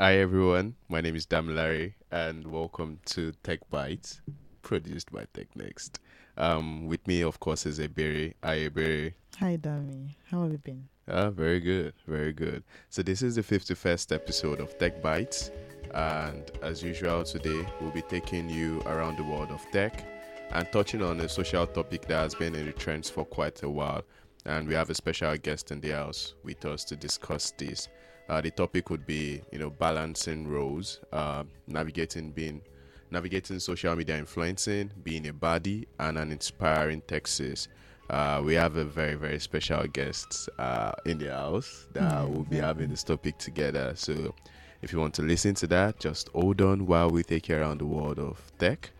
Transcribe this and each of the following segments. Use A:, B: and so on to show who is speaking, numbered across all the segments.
A: Hi everyone, my name is Damilare and welcome to Tech Bites, produced by TechNext. Um, with me, of course, is Ebere. Hi Ebere.
B: Hi, Dami. How have you been?
A: Ah, very good, very good. So this is the 51st episode of Techbytes, and as usual today, we'll be taking you around the world of tech and touching on a social topic that has been in the trends for quite a while. And we have a special guest in the house with us to discuss this. Uh, the topic would be, you know, balancing roles, uh, navigating being, navigating social media influencing, being a baddie, and an inspiring Tech Sis. Uh, we have a very very special guest uh, in the house that
B: Yeah,
A: will be having this topic together. So, if you want to listen to that, just hold on while we take you around the world of tech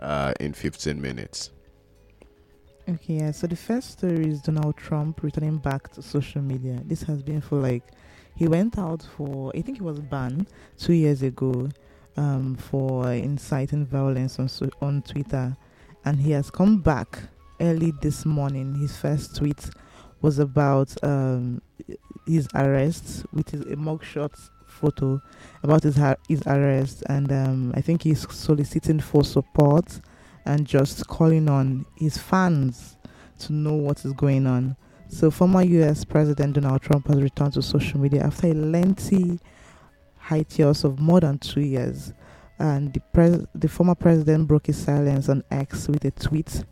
A: uh, in 15 minutes.
B: Okay, yeah. So the first story is Donald Trump returning back to social media. This has been for like, he went out for, I think he was banned two years ago um, for inciting violence on on Twitter, and he has come back early this morning. His first tweet was about um, his arrest, which is a mugshot photo about his his arrest, and um, I think he's soliciting for support and just calling on his fans to know what is going on. So, former US President Donald Trump has returned to social media after a lengthy hiatus of more than two years. And the, pres- the former president broke his silence on X with a tweet.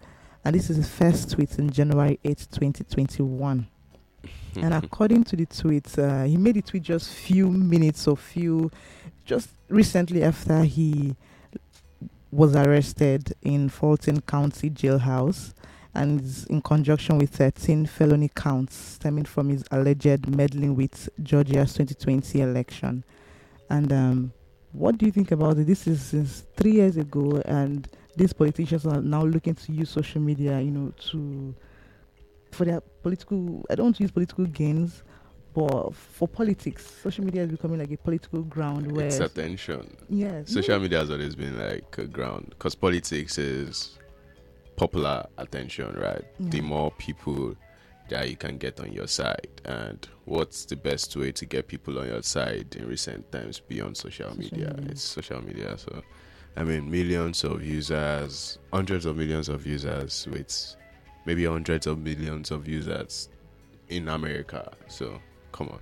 B: And this is his first tweet in January 8, 2021. and according to the tweet, uh, he made the tweet just few minutes or few, just recently after he was arrested in Fulton County jailhouse and is in conjunction with 13 felony counts stemming from his alleged meddling with Georgia's 2020 election. And um, what do you think about it? This is since three years ago, and these politicians are now looking to use social media, you know, to for their political. I don't want to use political gains, but for politics, social media is becoming like a political ground where
A: it's attention.
B: yes,
A: Social media has always been like a ground because politics is popular attention, right? The more people that you can get on your side, and what's the best way to get people on your side in recent times beyond social,
B: Social
A: media?
B: media.
A: It's social media. So, I mean, millions of users, hundreds of millions of users, with maybe hundreds of millions of users in America. So, come on.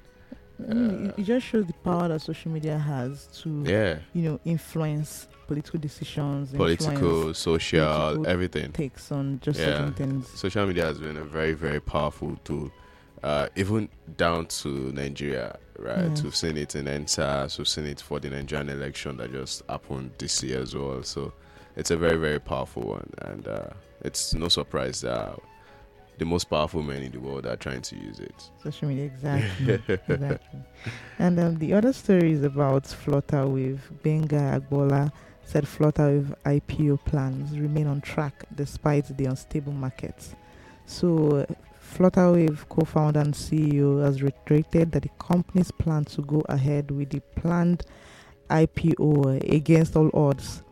B: It, uh, it just shows the power that social media has to,
A: Yeah,
B: you know, influence political decisions,
A: political, social,
B: political
A: everything.
B: takes on just
A: Yeah.
B: certain things.
A: social media has been a very very powerful tool uh, even down to nigeria right
B: Yeah.
A: we've seen it in EndSARS, we've seen it for the nigerian election that just happened this year as well so it's a very very powerful one and uh, it's no surprise that the most powerful men in the world are trying to use it
B: Social media, exactly, exactly. And um, the other story is about Flutterwave. Gbenga Agboola said Flutterwave IPO plans remain on track despite the unstable markets. So, Flutterwave co-founder and CEO has reiterated that the company's plan to go ahead with the planned IPO against all odds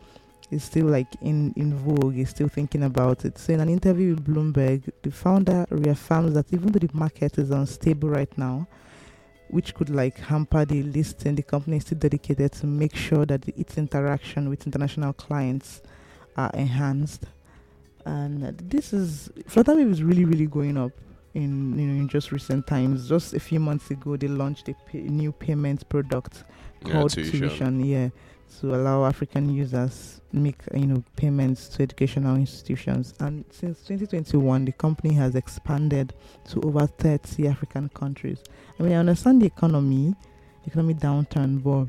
B: is still like in, in vogue, is still thinking about it. So in an interview with Bloomberg, the founder reaffirms that even though the market is unstable right now, which could like hamper the listing, the company is still dedicated to make sure that its interaction with international clients are enhanced. And this is Flutterwave is really, really going up in you know in just recent times. Just a few months ago, they launched a pay, new payment product
A: Yeah,
B: called.
A: Tuition,
B: yeah, to allow African users make you know payments to educational institutions. And since 2021, the company has expanded to over 30 African countries. I mean, I understand the economy, economic downturn, but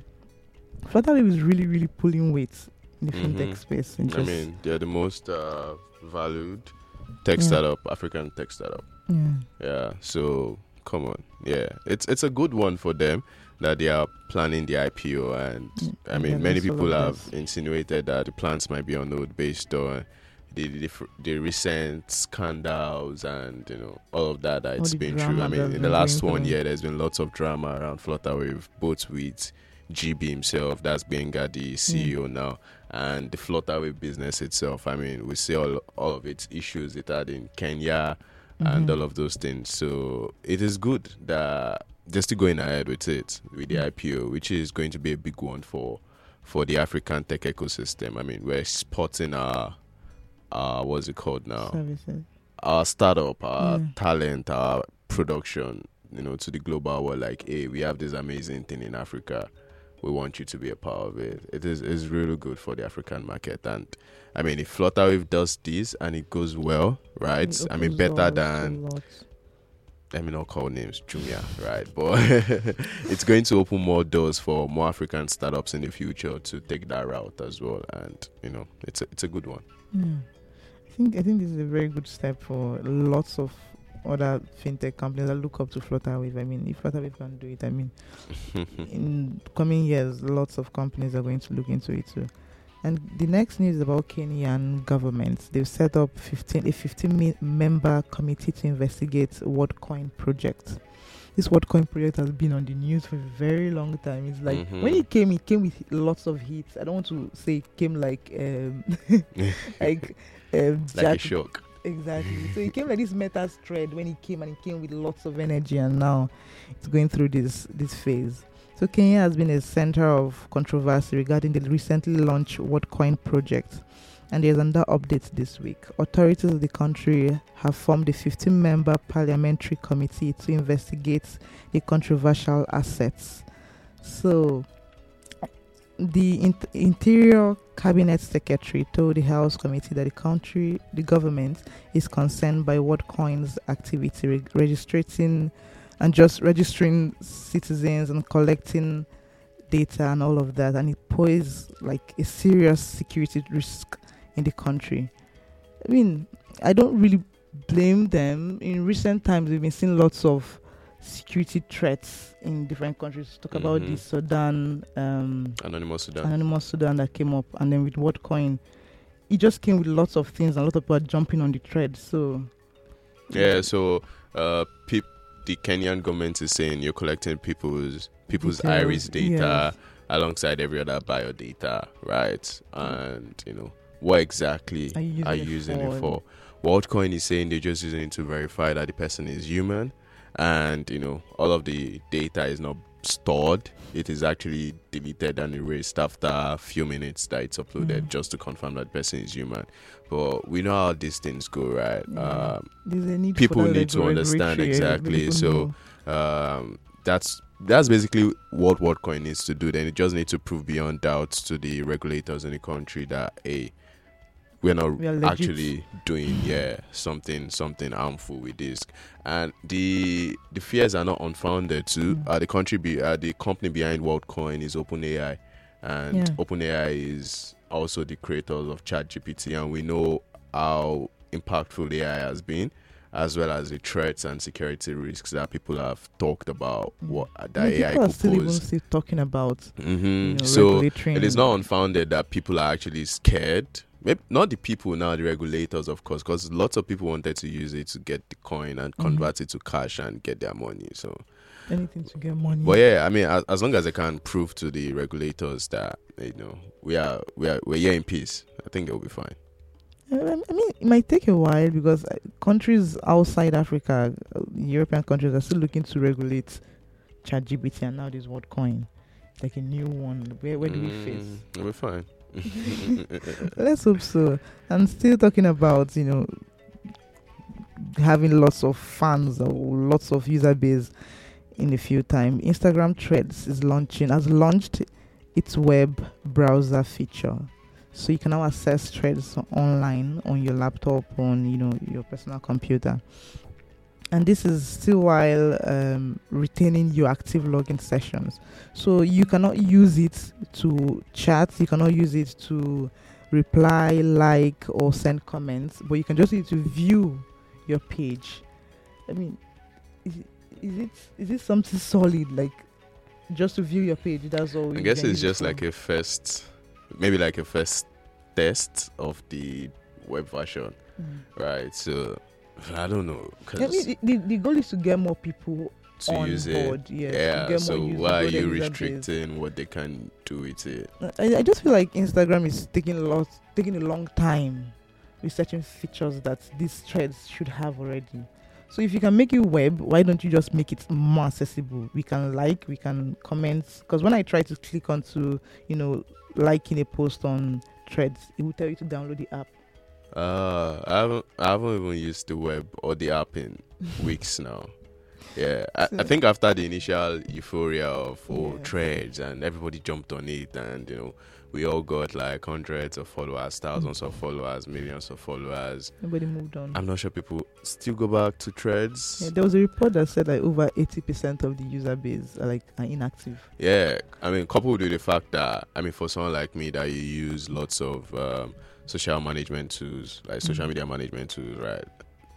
B: Flutterwave is really, really pulling weight in the fintech
A: Mhm.
B: space. And
A: i mean they're the most uh, valued tech
B: Yeah.
A: startup african tech startup
B: yeah,
A: Yeah, so come on. Yeah, it's it's a good one for them that they are planning the IPO, and
B: Mm,
A: I mean,
B: they're
A: many people have insinuated that the plans might be on hold based on the the, the recent scandals and you know all of that that
B: All
A: it's been through. I mean, in the last one year, there's been lots of drama around Flutterwave, both with GB himself, that's Gbenga, the CEO now, and the Flutterwave business itself. I mean, we see all all of its issues it had in Kenya and
B: Mhm.
A: all of those things. So it is good that they're still going ahead with it with the
B: Mm.
A: IPO, which is going to be a big one for for the African tech ecosystem. I mean, we're exporting our uh what's it called now?
B: Services.
A: Our startup, our
B: Yeah.
A: talent, our production, you know, to the global world. Like, hey, we have this amazing thing in Africa. We want you to be a part of it. It is is really good for the African market, and I mean, if Flutterwave does this and it goes well, right? I mean, better than let me not call names Jumia, right? But it's going to open more doors for more African startups in the future to take that route as well. And you know, it's a, it's a good one.
B: Yeah. I think I think this is a very good step for lots of other fintech companies that look up to Flutterwave. I mean, if Flutterwave can do it, I mean, in coming years, lots of companies are going to look into it too. And the next news is about Kenyan government. They've set up 15, a 15 me- member committee to investigate WorldCoin project. This WorldCoin project has been on the news for a very long time. It's like
A: Mhm.
B: when it came, it came with lots of hits. I don't want to say it came like um, like um,
A: like a shock.
B: Exactly. so it came like this meta thread when it came and it came with lots of energy and now it's going through this this phase. So Kenya has been a center of controversy regarding the recently launched WorldCoin project. And there's another update this week. Authorities of the country have formed a 15 member parliamentary committee to investigate the controversial assets. So, the in- Interior Cabinet Secretary told the House Committee that the country, the government, is concerned by WorldCoin's activity, reg- registering and just registering citizens and collecting data and all of that, and it poses like a serious security risk in the country. I mean, I don't really blame them. In recent times, we've been seeing lots of security threats in different countries. Talk about
A: Mhm.
B: the Sudan, um,
A: Anonymous Sudan.
B: Anonymous Sudan that came up, and then with WorldCoin, it just came with lots of things, and a lot of people are jumping on the thread. So,
A: Yeah, so uh, peop- the Kenyan government is saying you're collecting people's people's
B: Details,
A: iris data
B: yes.
A: alongside every other bio data, right? And you know what exactly
B: Are you using
A: are
B: it
A: you using it
B: for?
A: for? WorldCoin is saying they're just using it to verify that the person is human, and you know all of the data is not stored. It is actually deleted and erased after a few minutes that it's uploaded,
B: Mm.
A: just to confirm that person is human. But we know how these things go, right? Um,
B: need
A: people need to understand exactly, so- um, that's that's basically what WorldCoin needs to do. Then it just needs to prove beyond doubt to the regulators in the country that hey, we're not
B: We are
A: actually doing yeah something something harmful with this. And the the fears are not unfounded too.
B: Mm.
A: Uh, the country be uh, the company behind WorldCoin is OpenAI, and
B: Yeah.
A: OpenAI is also the creators of ChatGPT, and we know how impactful AI has been as well as the threats and security risks that people have talked about
B: Mm.
A: what
B: I
A: that
B: mean,
A: AI
B: people
A: could
B: still even still talking about
A: hmm
B: you know,
A: so it is not unfounded that people are actually scared. Maybe not the people now, the regulators, of course, because lots of people wanted to use it to get the coin and
B: Mhm.
A: convert it to cash and get their money. So,
B: anything to get money.
A: but yeah, I mean, as, as long as they can prove to the regulators that you know we are we are we're here in peace, I think it'll be fine.
B: Uh, I mean, it might take a while because uh, countries outside Africa, uh, European countries, are still looking to regulate ChatGPT and now this WorldCoin, like a new one. Where where do we face?
A: Mm, It'll fine.
B: Let's hope so. And still talking about you know having lots of fans or lots of user base in a few time. Instagram Threads is launching has launched its web browser feature. So you can now access threads online on your laptop, on you know your personal computer. And this is still while um, retaining your active login sessions. So you cannot use it to chat. You cannot use it to reply, like, or send comments. But you can just use it to view your page. I mean, is it, is it is it something solid like just to view your page? That's all.
A: I guess it's just like a first, maybe like a first test of the web version,
B: Mm.
A: right? So I don't know
B: I mean, the, the goal is to get more people
A: to
B: on
A: use it,
B: board. Yes, to
A: yeah. So why are you restricting what they can do with it?
B: I, I just feel like Instagram is taking a lot, taking a long time researching features that these threads should have already. So if you can make it web, why don't you just make it more accessible? We can like, we can comment. Because when I try to click onto, you know, liking a post on Threads, it will tell you to download the app.
A: Uh, I haven't, I haven't even used the web or the app in weeks now. Yeah, I, I think after the initial euphoria of oh
B: Yeah.
A: Threads and everybody jumped on it, and you know we all got like hundreds of followers, thousands of followers, millions of followers.
B: Nobody moved on.
A: I'm not sure people still go back to threads.
B: Yeah, there was a report that said like over 80% of the user base are like are inactive.
A: Yeah, I mean, coupled with the fact that I mean, for someone like me that you use lots of um, social management tools, like social
B: Mhm.
A: media management tools, right?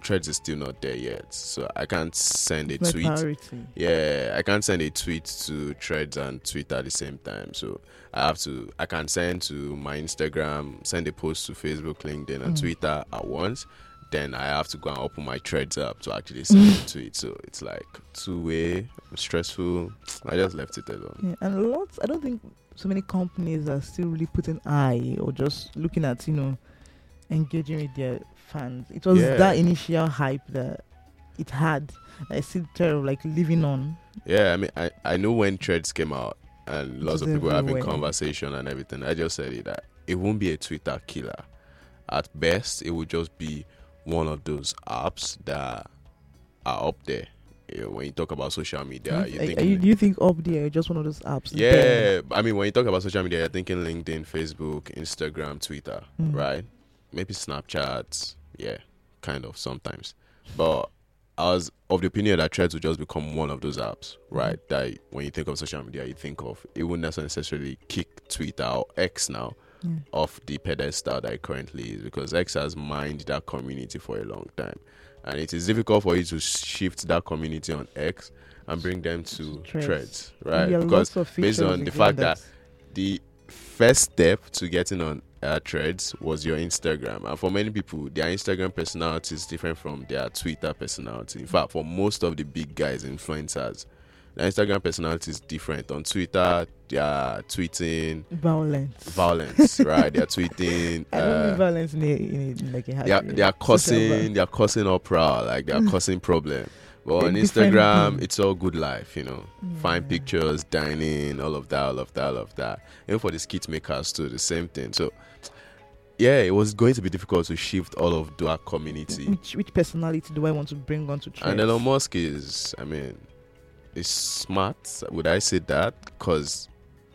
A: Threads is still not there yet, so I can't send a tweet.
B: priority.
A: Yeah, I can't send a tweet to Threads and Twitter at the same time. So I have to. I can send to my Instagram, send a post to Facebook, LinkedIn, and
B: Mm.
A: Twitter at once. Then I have to go and open my Threads up to actually send mm. a it. So it's like two way, stressful. I just left it alone.
B: Yeah, and lots. I don't think so many companies are still really putting eye or just looking at you know engaging with their fans. It was
A: Yeah.
B: that initial hype that it had. I still tell like living on.
A: Yeah, I mean, I, I know when Threads came out and lots of people having conversation and everything. I just said it that it won't be a Twitter killer. At best, it will just be one of those apps that are up there. Know, when you talk about social media, you think
B: you, do you think up there just one of those apps?
A: yeah.
B: there?
A: I mean, when you talk about social media, you're thinking LinkedIn, Facebook, Instagram, Twitter,
B: Mm.
A: right? Maybe Snapchat. Yeah, kind of sometimes. But I was of the opinion that Threads would just become one of those apps, right? That when you think of social media, you think of it wouldn't necessarily kick Twitter or X now
B: Yeah.
A: off the pedestal that it currently is because X has mined that community for a long time. And it is difficult for you to shift that community on X and bring them to
B: Threads.
A: Threads, right? Because based on the fact that the first step to getting on uh, threads was your Instagram. And for many people, their Instagram personality is different from their Twitter personality. In fact, for most of the big guys, influencers, their Instagram personality is different. On Twitter, they are tweeting
B: violence.
A: violence, right? They are tweeting.
B: I don't mean
A: Uh,
B: violence in, a, in, a, in like a
A: they are, they are causing they are causing uproar like they are causing problem but
B: They're
A: on instagram it's all good life you know fine pictures dining all of that all of that all of that even for the skit makers too the same thing so yeah it was going to be difficult to shift all of our community
B: Which which personality do I want to bring onto Threads?
A: and Elon Musk is i mean is smart would i say that because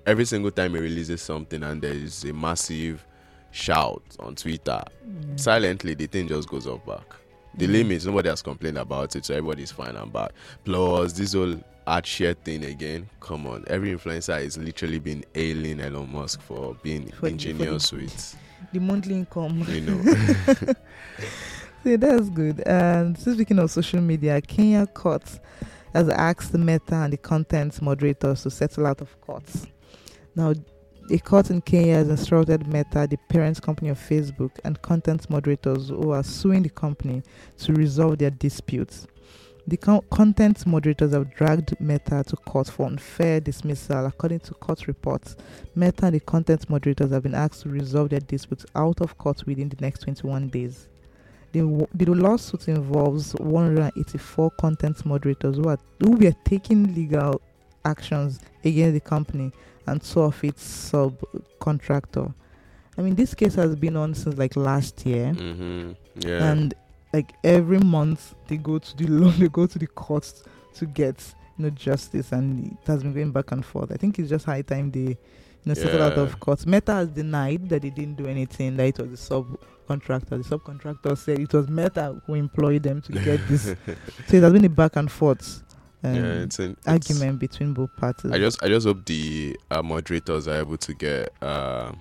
A: every single time he releases something and there is a massive shout on twitter
B: Yeah.
A: silently the thing just goes off back. The
B: Mm.
A: limits, nobody has complained about it, so everybody's fine and bad. Plus, this whole ad share thing again. Come on, every influencer is literally been ailing Elon Musk for being
B: For the-
A: ingenious
B: for the-
A: with,
B: the monthly income.
A: you know.
B: See, that's good. And speaking of social media, Kenya Court has asked Meta and the content moderators to settle out of courts. Now, a court in Kenya has instructed Meta, the parent company of Facebook, and content moderators who are suing the company to resolve their disputes. The co- content moderators have dragged Meta to court for unfair dismissal. According to court reports, Meta and the content moderators have been asked to resolve their disputes out of court within the next 21 days. The, the lawsuit involves 184 content moderators who are who were taking legal actions against the company and two of its subcontractor. I mean, this case has been on since like last year,
A: hmm Yeah.
B: and like every month they go to the law, they go to the courts to get you know justice, and it has been going back and forth. I think it's just high time they you know settle out of court. Meta has denied that they didn't do anything. That it was the subcontractor. The subcontractor said it was Meta who employed them to get this. so it has been a back and forth um,
A: yeah, it's an it's-
B: argument between both parties.
A: I just, I just hope the uh, moderators are able to get uh,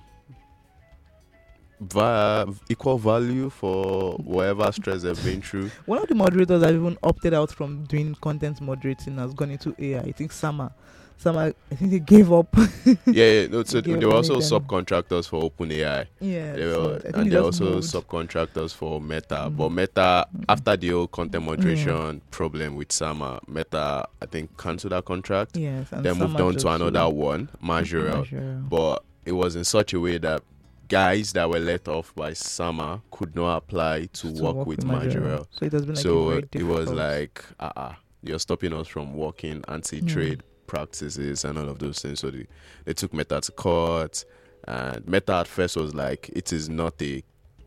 A: va- equal value for whatever stress they've been through.
B: One of the moderators have even opted out from doing content moderating, has gone into AI. I think Sama, Sama, I think they gave up.
A: yeah, yeah no, so there were also subcontractors for OpenAI.
B: yeah,
A: They were,
B: think
A: and
B: they
A: were also
B: moved.
A: subcontractors for Meta.
B: Mm.
A: But Meta,
B: Mm.
A: after the whole content moderation problem with Sama, Meta, I think, cancelled that contract.
B: Yes, and
A: then moved on to another
B: sued.
A: one, Majorel.
B: Majorel.
A: But it was in such a way that guys that were let off by Sama could not apply to,
B: To
A: work,
B: work
A: with
B: with Majorel. So it has been like a
A: so it was like, uh uh you're stopping us from working anti-trade practices and all of those things. So they, they took Meta to court, and Meta at first was like, it is not a,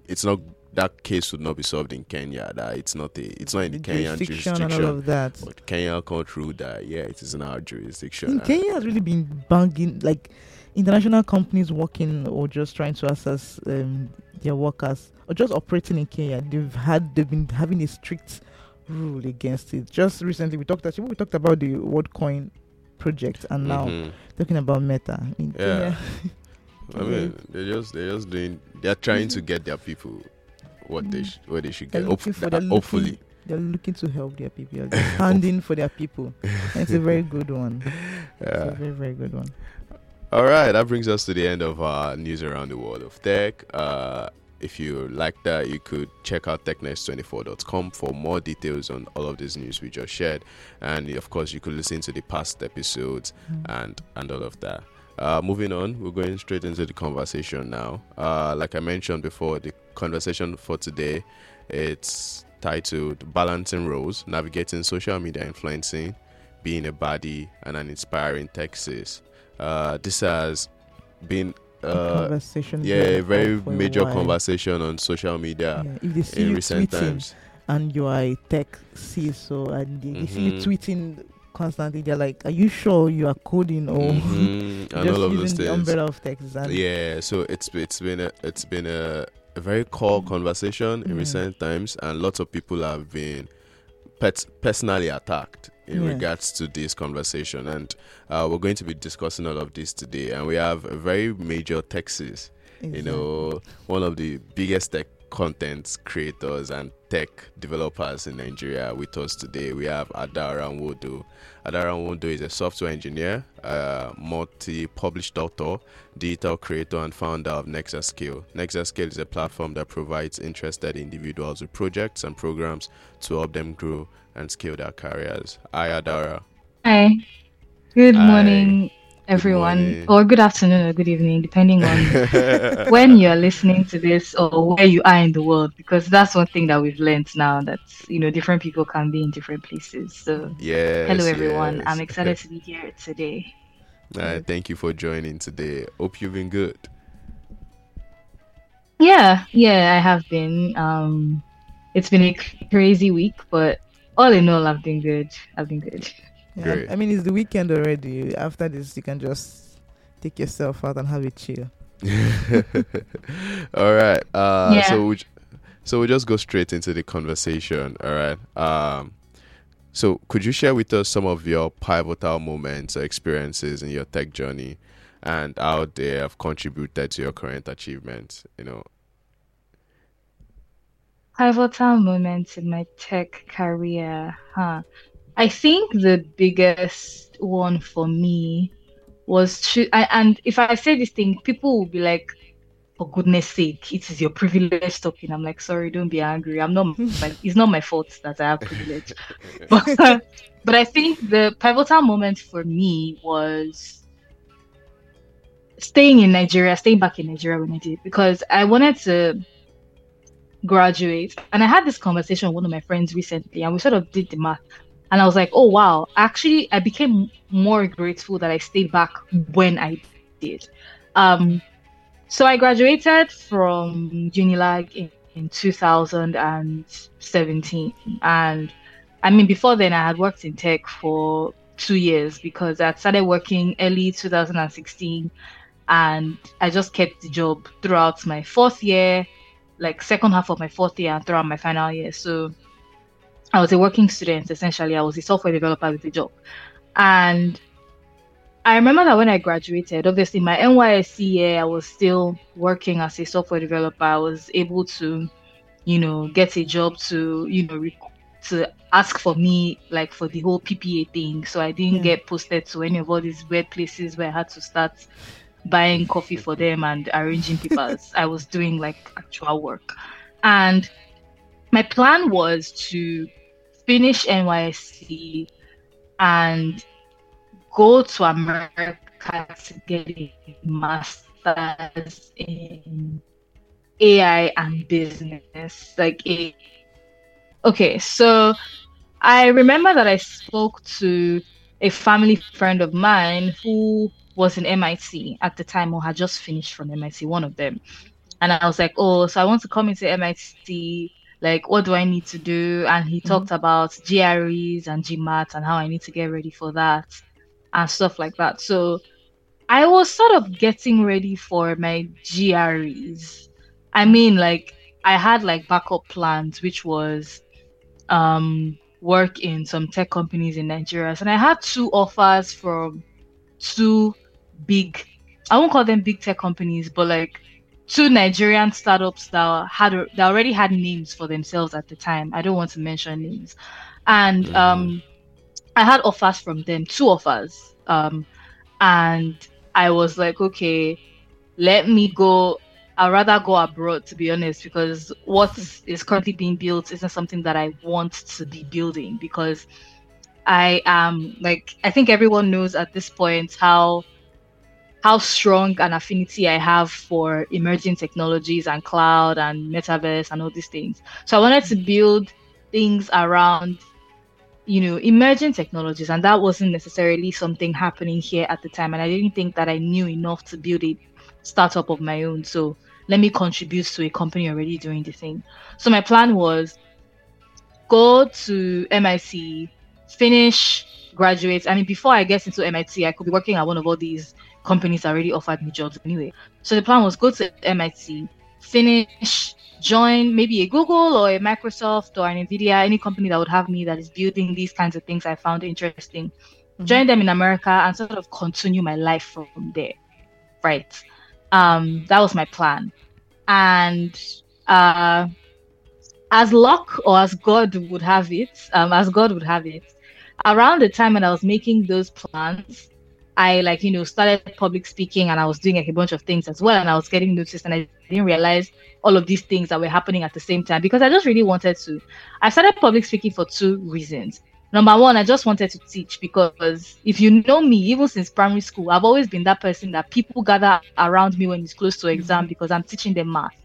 A: it's not that case would not be solved in Kenya. That it's not a, it's not in the, Kenyan
B: jurisdiction
A: jurisdiction.
B: and all of that.
A: but Kenya can't rule that. Yeah, it is in our jurisdiction.
B: In Kenya has really been banging like international companies working or just trying to access um, their workers or just operating in Kenya. They've had they've been having a strict rule against it. Just recently we talked actually we talked about the WorldCoin project and now
A: Mhm.
B: talking about Meta. I mean,
A: Yeah. I mean, they're just they're just doing they're trying to get their people what they sh- what they should
B: They're
A: get. Hope-
B: looking for-
A: uh,
B: they're looking-
A: hopefully,
B: they're looking to help their people. They're standing for their people. And it's a very good one. It's a very very good one.
A: All right, that brings us to the end of our news around the world of tech. Uh, if you like that, you could check out technext24.com for more details on all of this news we just shared, and of course, you could listen to the past episodes
B: Mm.
A: and and all of that. Uh, moving on, we're going straight into the conversation now. Uh, like I mentioned before, the conversation for today it's titled "Balancing Roles: Navigating Social Media Influencing, Being a Baddie, and an Inspiring Tech Sis." Uh, this has been uh,
B: conversation.
A: yeah, a very major conversation on social media
B: Yeah, if they see
A: in
B: you
A: recent
B: tweeting,
A: times.
B: and you are a tech CISO and they, they see you
A: Mhm.
B: tweeting constantly, they're like, "Are you sure you are coding or
A: Mhm, and
B: just
A: all of
B: using
A: those
B: the
A: things.
B: umbrella of Tech Sis?" And
A: Yeah, so it's it's been a it's been a, a very core conversation in recent times, and lots of people have been pet, personally attacked in
B: Yeah.
A: regards to this conversation, and uh, we're going to be discussing all of this today. And we have a very major Tech Sis,
B: you
A: know, one of the biggest tech content creators and tech developers in Nigeria with us today. We have Adora Nwodo. Adora Nwodo is a software engineer, a multi-published author, digital creator, and founder of NexaScale. Nexus Scale is a platform that provides interested individuals with projects and programs to help them grow and scale their careers. Hi, Adora.
C: Hi. Good
A: Hi.
C: morning, everyone.
A: morning.
C: Or good afternoon or good evening, depending on when you're listening to this or where you are in the world. Because that's one thing that we've learned now that, you know, different people can be in different places. So,
A: yes.
C: hello, everyone.
A: yes.
C: I'm excited to be here today.
A: Uh, thank you for joining today. Hope you've been good.
C: Yeah, yeah, I have been. Um, it's been a crazy week, but all in all, I've been good. I've been good.
B: Yeah,
A: Great.
B: I mean, it's the weekend already. After this, you can just take yourself out and have a chill.
A: all right. Uh,
C: Yeah.
A: So we, j- so we just go straight into the conversation. All right. Um, so could you share with us some of your pivotal moments or experiences in your tech journey, and how they have contributed to your current achievements? You know.
C: Pivotal moments in my tech career, huh? I think the biggest one for me was to, I, and if I say this thing, people will be like, "For goodness sake, it is your privilege talking." I'm like, "Sorry, don't be angry. I'm not. My, it's not my fault that I have privilege." but, but I think the pivotal moment for me was staying in Nigeria, staying back in Nigeria when I did, because I wanted to graduate. And I had this conversation with one of my friends recently, and we sort of did the math. And I was like, oh, wow, actually, I became more grateful that I stayed back when I did. Um, so I graduated from Unilag in, in 2017. And I mean, before then, I had worked in tech for two years because I started working early 2016 and I just kept the job throughout my fourth year, like second half of my fourth year and throughout my final year. So I was a working student essentially. I was a software developer with a job. And I remember that when I graduated, obviously my NYSC year, I was still working as a software developer. I was able to, you know, get a job to, you know, rec- to ask for me like for the whole PPA thing. So I didn't
B: Yeah.
C: get posted to any of all these weird places where I had to start buying coffee for them and arranging papers. I was doing like actual work. And my plan was to finish NYSC and go to America to get a master's master's in AI and business. Like a okay, so I remember that I spoke to a family friend of mine who was in MIT at the time or had just finished from MIT, one of them. And I was like, oh, so I want to come into MIT. Like, what do I need to do? And he mm-hmm. talked about GREs and GMAT and how I need to get ready for that and stuff like that. So I was sort of getting ready for my GREs. I mean, like, I had like backup plans, which was um work in some tech companies in Nigeria. And I had two offers from two big, I won't call them big tech companies, but like two Nigerian startups that had that already had names for themselves at the time. I don't want to mention names, and mm-hmm. um, I had offers from them, two offers, um, and I was like, okay, let me go. I'd rather go abroad, to be honest, because what is currently being built isn't something that I want to be building. Because I am like, I think everyone knows at this point how how strong an affinity I have for emerging technologies and cloud and metaverse and all these things. So I wanted to build things around, you know, emerging technologies, and that wasn't necessarily something happening here at the time. And I didn't think that I knew enough to build a startup of my own. So let me contribute to a company already doing the thing. So my plan was go to MIT, finish, graduate. I mean, before I get into MIT, I could be working at one of all these companies already offered me jobs anyway. So the plan was go to MIT, finish, join maybe a Google or a Microsoft or an Nvidia, any company that would have me that is building these kinds of things I found interesting. Mm-hmm. Join them in America and sort of continue my life from there. Right. Um, that was my plan. And uh, as luck or as God would have it, um, as God would have it, around the time when I was making those plans, I like, you know, started public speaking and I was doing like a bunch of things as well. And I was getting noticed and I didn't realize all of these things that were happening at the same time because I just really wanted to. I started public speaking for two reasons. Number one, I just wanted to teach because if you know me, even since primary school, I've always been that person that people gather around me when it's close to exam mm-hmm. because I'm teaching them math.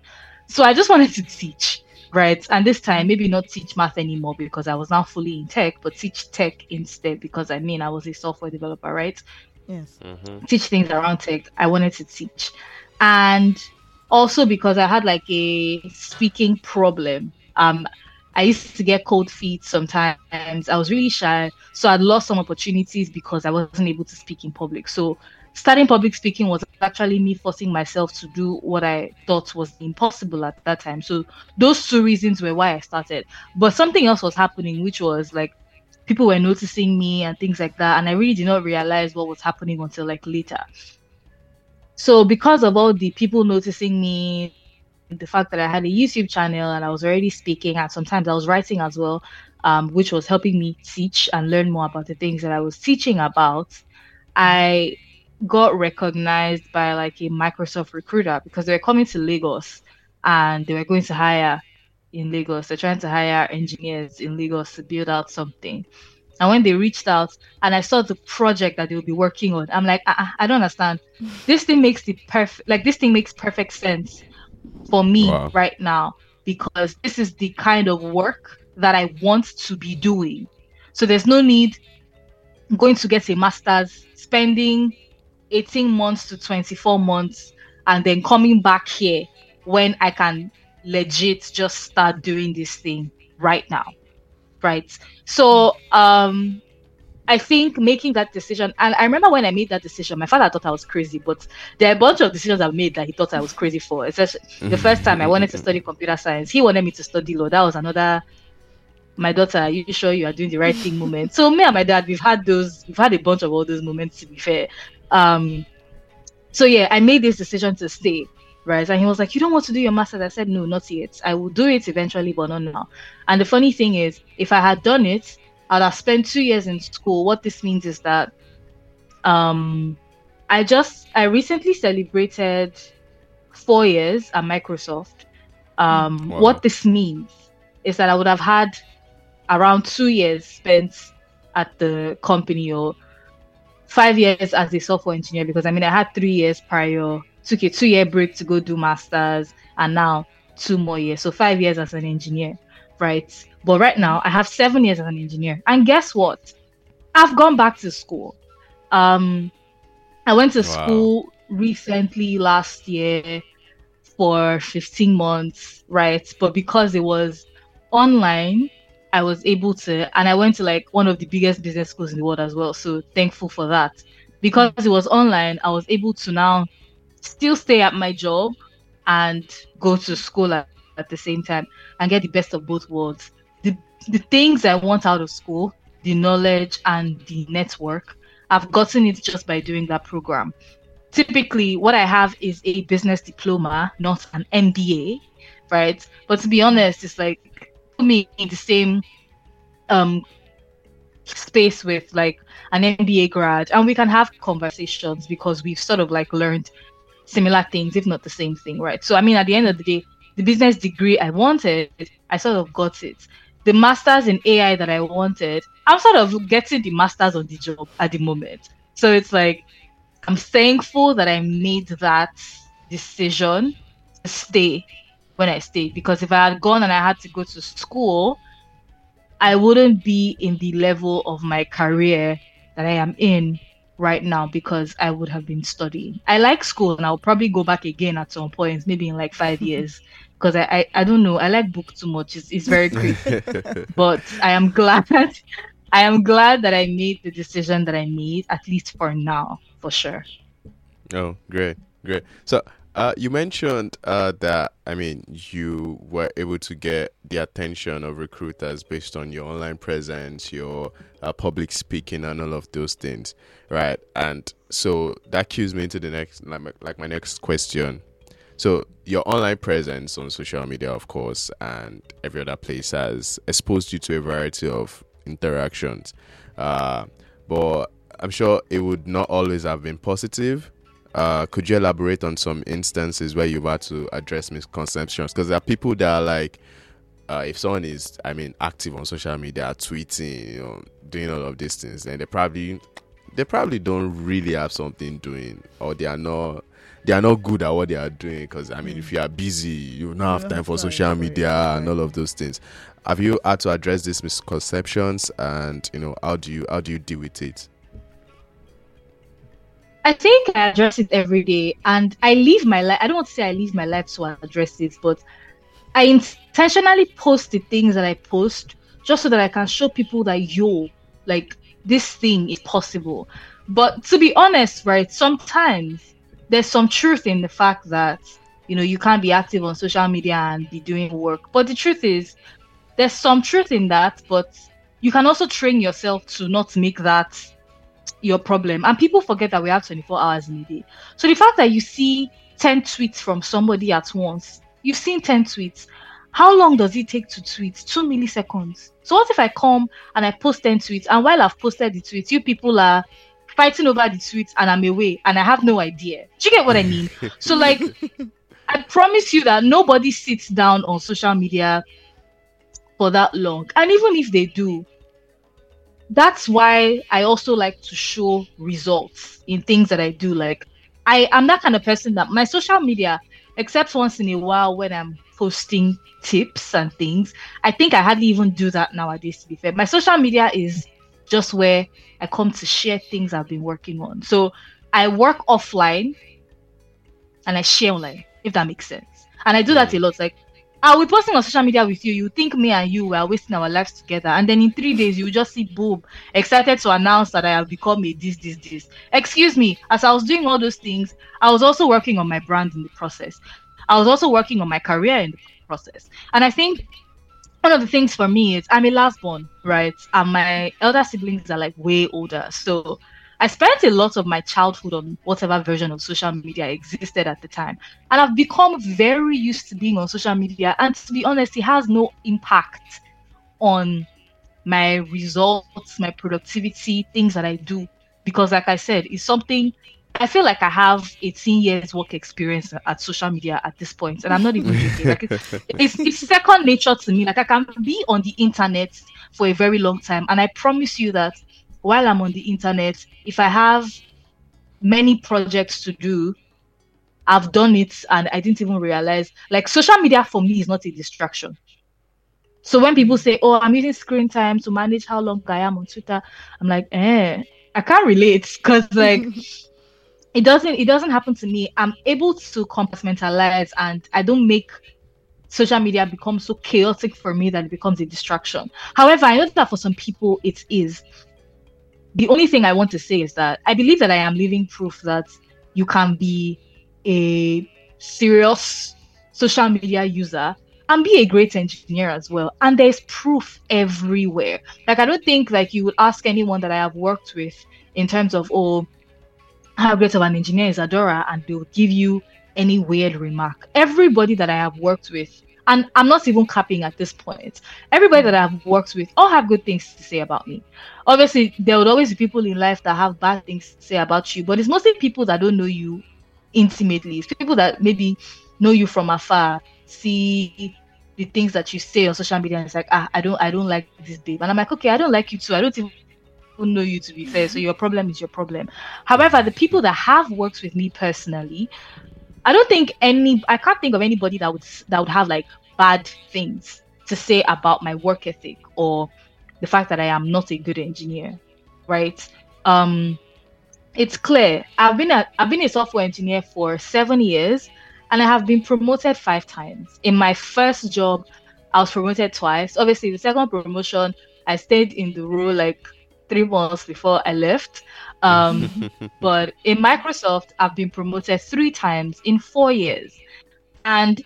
C: So I just wanted to teach, right? And this time, maybe not teach math anymore because I was now fully in tech, but teach tech instead because I mean I was a software developer, right?
B: yes
C: mm-hmm. teach things around tech i wanted to teach and also because i had like a speaking problem um i used to get cold feet sometimes i was really shy so i'd lost some opportunities because i wasn't able to speak in public so starting public speaking was actually me forcing myself to do what I thought was impossible at that time. So those two reasons were why I started. But something else was happening, which was like people were noticing me and things like that. And I really did not realize what was happening until like later. So because of all the people noticing me, the fact that I had a YouTube channel and I was already speaking and sometimes I was writing as well, um, which was helping me teach and learn more about the things that I was teaching about, I got recognized by like a Microsoft recruiter because they were coming to Lagos and they were going to hire in Lagos. They're trying to hire engineers in Lagos to build out something. And when they reached out and I saw the project that they would be working on, I'm like, uh-uh, I don't understand. This thing makes the perfect, like this thing makes perfect sense for me wow. right now because this is the kind of work that I want to be doing. So there's no need going to get a master's, spending 18 months to 24 months, and then coming back here when I can legit just start doing this thing right now right so um I think making that decision, and I remember when I made that decision, my father thought I was crazy, but there are a bunch of decisions I've made that he thought I was crazy for. Especially the first time I wanted to study computer science, he wanted me to study law. That was another, my daughter, are you sure you are doing the right thing moment? So, me and my dad, we've had those, we've had a bunch of all those moments to be fair. Um, so, yeah, I made this decision to stay right? And he was like, You don't want to do your master's? I said, No, not yet. I will do it eventually, but not now. And the funny thing is, if I had done it, I'd have spent two years in school. What this means is that um I just I recently celebrated four years at Microsoft. Um wow. what this means is that I would have had around two years spent at the company or five years as a software engineer because I mean I had three years prior took a two year break to go do masters, and now two more years. So five years as an engineer, right? But right now I have seven years as an engineer. And guess what? I've gone back to school. Um, I went to wow. school recently last year for 15 months, right? But because it was online, I was able to, and I went to like one of the biggest business schools in the world as well. So thankful for that. Because it was online, I was able to now still stay at my job and go to school at, at the same time and get the best of both worlds. The, the things I want out of school, the knowledge and the network, I've gotten it just by doing that program. Typically, what I have is a business diploma, not an MBA, right? But to be honest, it's like me in the same um space with like an MBA grad and we can have conversations because we've sort of like learned similar things, if not the same thing, right? So I mean at the end of the day, the business degree I wanted, I sort of got it. The masters in AI that I wanted, I'm sort of getting the masters on the job at the moment. So it's like I'm thankful that I made that decision to stay when I stayed because if I had gone and I had to go to school, I wouldn't be in the level of my career that I am in right now because I would have been studying. I like school and I'll probably go back again at some point, maybe in like five years. Because I, I, I don't know, I like book too much. It's, it's very crazy. but I am glad I am glad that I made the decision that I made, at least for now, for sure.
A: Oh, great, great. So uh, you mentioned uh, that I mean you were able to get the attention of recruiters based on your online presence, your uh, public speaking, and all of those things, right? And so that cues me into the next, like my, like my next question. So your online presence on social media, of course, and every other place has exposed you to a variety of interactions, uh, but I'm sure it would not always have been positive uh, could you elaborate on some instances where you've had to address misconceptions? Because there are people that are like, uh, if someone is, I mean, active on social media, tweeting, you know, doing all of these things, then they probably, they probably don't really have something doing, or they are not, they are not good at what they are doing. Because I mean, if you are busy, you don't have time for social media and all of those things. Have you had to address these misconceptions, and you know, how do you how do you deal with it?
C: I think I address it every day, and I live my life. I don't want to say I live my life to address it, but I intentionally post the things that I post just so that I can show people that yo, like this thing is possible. But to be honest, right, sometimes there's some truth in the fact that you know you can't be active on social media and be doing work. But the truth is, there's some truth in that, but you can also train yourself to not make that your problem. And people forget that we have 24 hours in a day. So the fact that you see 10 tweets from somebody at once, you've seen 10 tweets. How long does it take to tweet? Two milliseconds. So what if I come and I post 10 tweets and while I've posted the tweets, you people are fighting over the tweets and I'm away and I have no idea. Do you get what I mean? so like I promise you that nobody sits down on social media for that long. And even if they do, that's why I also like to show results in things that I do. Like I am that kind of person that my social media, except once in a while when I'm posting tips and things, I think I hardly even do that nowadays to be fair. My social media is just where I come to share things I've been working on. So I work offline and I share online, if that makes sense. And I do that a mm. lot. Like Ah, I'll be posting on social media with you. You think me and you were wasting our lives together, and then in three days you just see boom, excited to announce that I have become a this, this, this. Excuse me. As I was doing all those things, I was also working on my brand in the process. I was also working on my career in the process. And I think one of the things for me is I'm a last born, right? And my elder siblings are like way older. So I spent a lot of my childhood on whatever version of social media existed at the time. And I've become very used to being on social media. And to be honest, it has no impact on my results, my productivity, things that I do. Because, like I said, it's something I feel like I have 18 years work experience at social media at this point, and I'm not even joking. Like it's, it's, it's second nature to me. Like I can be on the internet for a very long time, and I promise you that while I'm on the internet, if I have many projects to do, I've done it and I didn't even realize. Like social media for me is not a distraction. So when people say, "Oh, I'm using screen time to manage how long I am on Twitter," I'm like, "Eh, I can't relate because like it doesn't it doesn't happen to me. I'm able to compartmentalize and I don't make social media become so chaotic for me that it becomes a distraction. However, I know that for some people it is. The only thing I want to say is that I believe that I am living proof that you can be a serious social media user and be a great engineer as well. And there's proof everywhere. Like I don't think like you would ask anyone that I have worked with in terms of oh how great of an engineer is Adora, and they'll give you any weird remark. Everybody that I have worked with, and I'm not even capping at this point, everybody that I've worked with all have good things to say about me. Obviously, there would always be people in life that have bad things to say about you, but it's mostly people that don't know you intimately. It's people that maybe know you from afar, see the things that you say on social media, and it's like, ah, I don't, I don't like this babe, and I'm like, okay, I don't like you too. I don't even know you to be fair, so your problem is your problem. However, the people that have worked with me personally, I don't think any, I can't think of anybody that would that would have like bad things to say about my work ethic or the fact that I am not a good engineer, right? Um, it's clear. I've been a I've been a software engineer for seven years, and I have been promoted five times. In my first job, I was promoted twice. Obviously, the second promotion, I stayed in the role like three months before I left. Um, but in Microsoft, I've been promoted three times in four years, and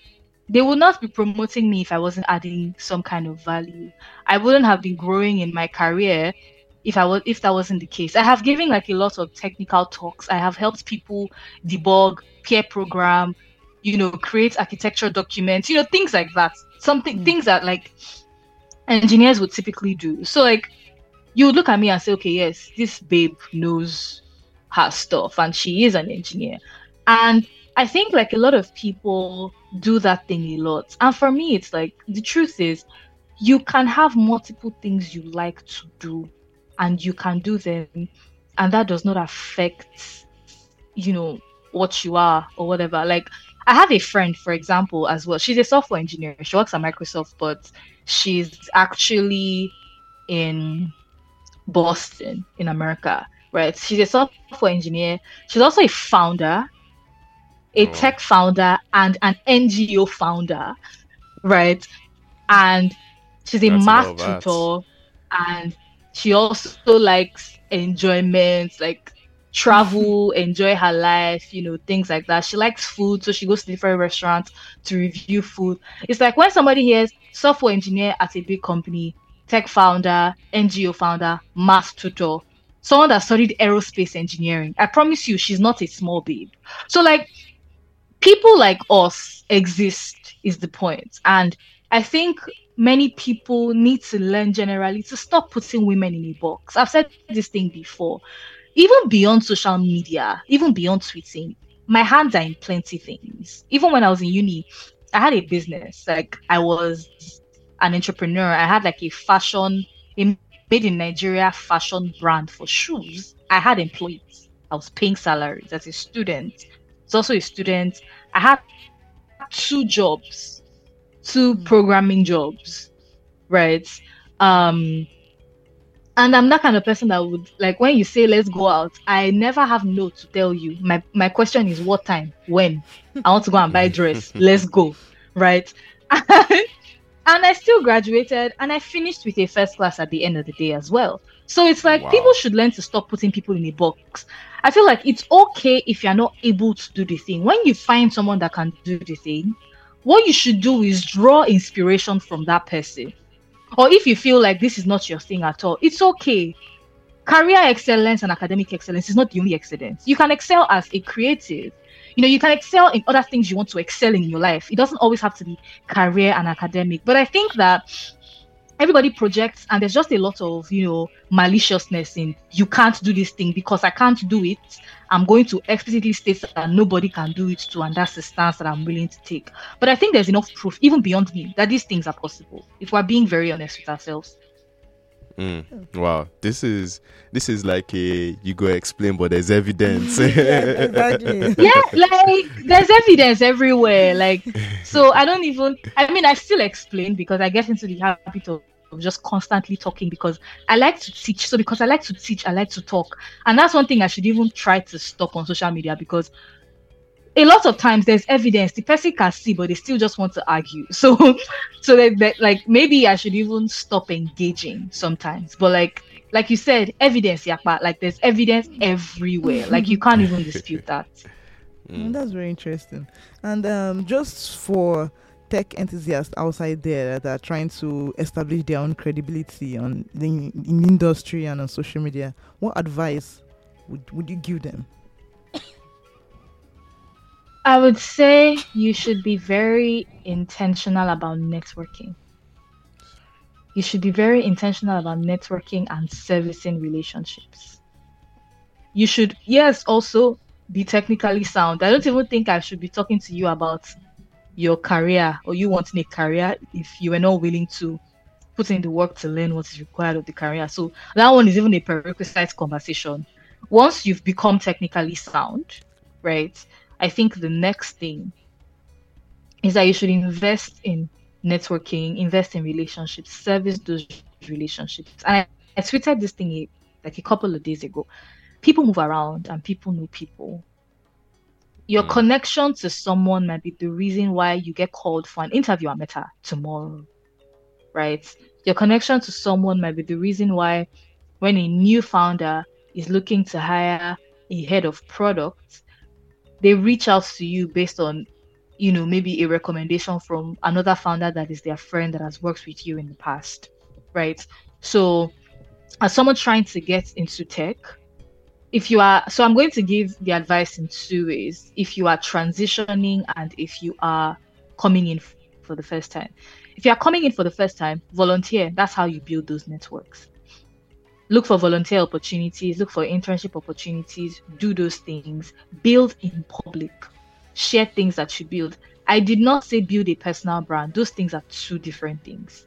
C: they would not be promoting me if I wasn't adding some kind of value. I wouldn't have been growing in my career if I was if that wasn't the case. I have given like a lot of technical talks. I have helped people debug, peer program, you know, create architecture documents, you know, things like that. Something mm. things that like engineers would typically do. So like you look at me and say, okay, yes, this babe knows her stuff and she is an engineer. And I think like a lot of people do that thing a lot. And for me, it's like the truth is you can have multiple things you like to do and you can do them and that does not affect you know what you are or whatever like i have a friend for example as well she's a software engineer she works at microsoft but she's actually in boston in america right she's a software engineer she's also a founder a oh. tech founder and an ngo founder right and she's a That's math tutor and she also likes enjoyment, like travel, enjoy her life, you know, things like that. She likes food, so she goes to different restaurants to review food. It's like when somebody hears software engineer at a big company, tech founder, NGO founder, math tutor, someone that studied aerospace engineering. I promise you, she's not a small babe. So, like, people like us exist, is the point. And I think many people need to learn generally to stop putting women in a box. I've said this thing before. Even beyond social media, even beyond tweeting, my hands are in plenty things. Even when I was in uni, I had a business. Like I was an entrepreneur. I had like a fashion, a made in Nigeria fashion brand for shoes. I had employees. I was paying salaries as a student. It's also a student. I had two jobs two mm. programming jobs, right? Um, and I'm that kind of person that would like when you say let's go out, I never have no to tell you. My my question is what time, when? I want to go and buy dress. let's go, right? and I still graduated and I finished with a first class at the end of the day as well. So it's like wow. people should learn to stop putting people in a box. I feel like it's okay if you're not able to do the thing. When you find someone that can do the thing, what you should do is draw inspiration from that person. Or if you feel like this is not your thing at all, it's okay. Career excellence and academic excellence is not the only excellence. You can excel as a creative. You know, you can excel in other things you want to excel in your life. It doesn't always have to be career and academic. But I think that everybody projects and there's just a lot of you know maliciousness in you can't do this thing because i can't do it i'm going to explicitly state that nobody can do it too and that's the stance that i'm willing to take but i think there's enough proof even beyond me that these things are possible if we're being very honest with ourselves
A: Mm. Wow, this is this is like a you go explain, but there's evidence.
B: yeah, exactly.
C: yeah, like there's evidence everywhere. Like, so I don't even. I mean, I still explain because I get into the habit of of just constantly talking because I like to teach. So because I like to teach, I like to talk. And that's one thing I should even try to stop on social media because a lot of times there's evidence the person can see, but they still just want to argue. So so that, that like maybe I should even stop engaging sometimes. But like like you said, evidence, yeah, but like there's evidence everywhere. Like you can't even dispute that.
B: Mm. That's very interesting. And um, just for tech enthusiasts outside there that are trying to establish their own credibility on the in industry and on social media, what advice would, would you give them?
C: I would say you should be very intentional about networking. You should be very intentional about networking and servicing relationships. You should, yes, also be technically sound. I don't even think I should be talking to you about your career or you wanting a career if you are not willing to put in the work to learn what is required of the career. So that one is even a prerequisite conversation. Once you've become technically sound, right? I think the next thing is that you should invest in networking, invest in relationships, service those relationships. And I, I tweeted this thing like a couple of days ago. People move around and people know people your mm. connection to someone might be the reason why you get called for an interview at Meta tomorrow, right? Your connection to someone might be the reason why when a new founder is looking to hire a head of product, they reach out to you based on, you know, maybe a recommendation from another founder that is their friend that has worked with you in the past, right? So, as someone trying to get into tech, if you are so i'm going to give the advice in two ways. If you are transitioning and if you are coming in for the first time. If you are coming in for the first time volunteer. That's how you build those networks look for volunteer opportunities look for internship opportunities do those things. Build in public. Share things that you build. I did not say build a personal brand. Those things are two different things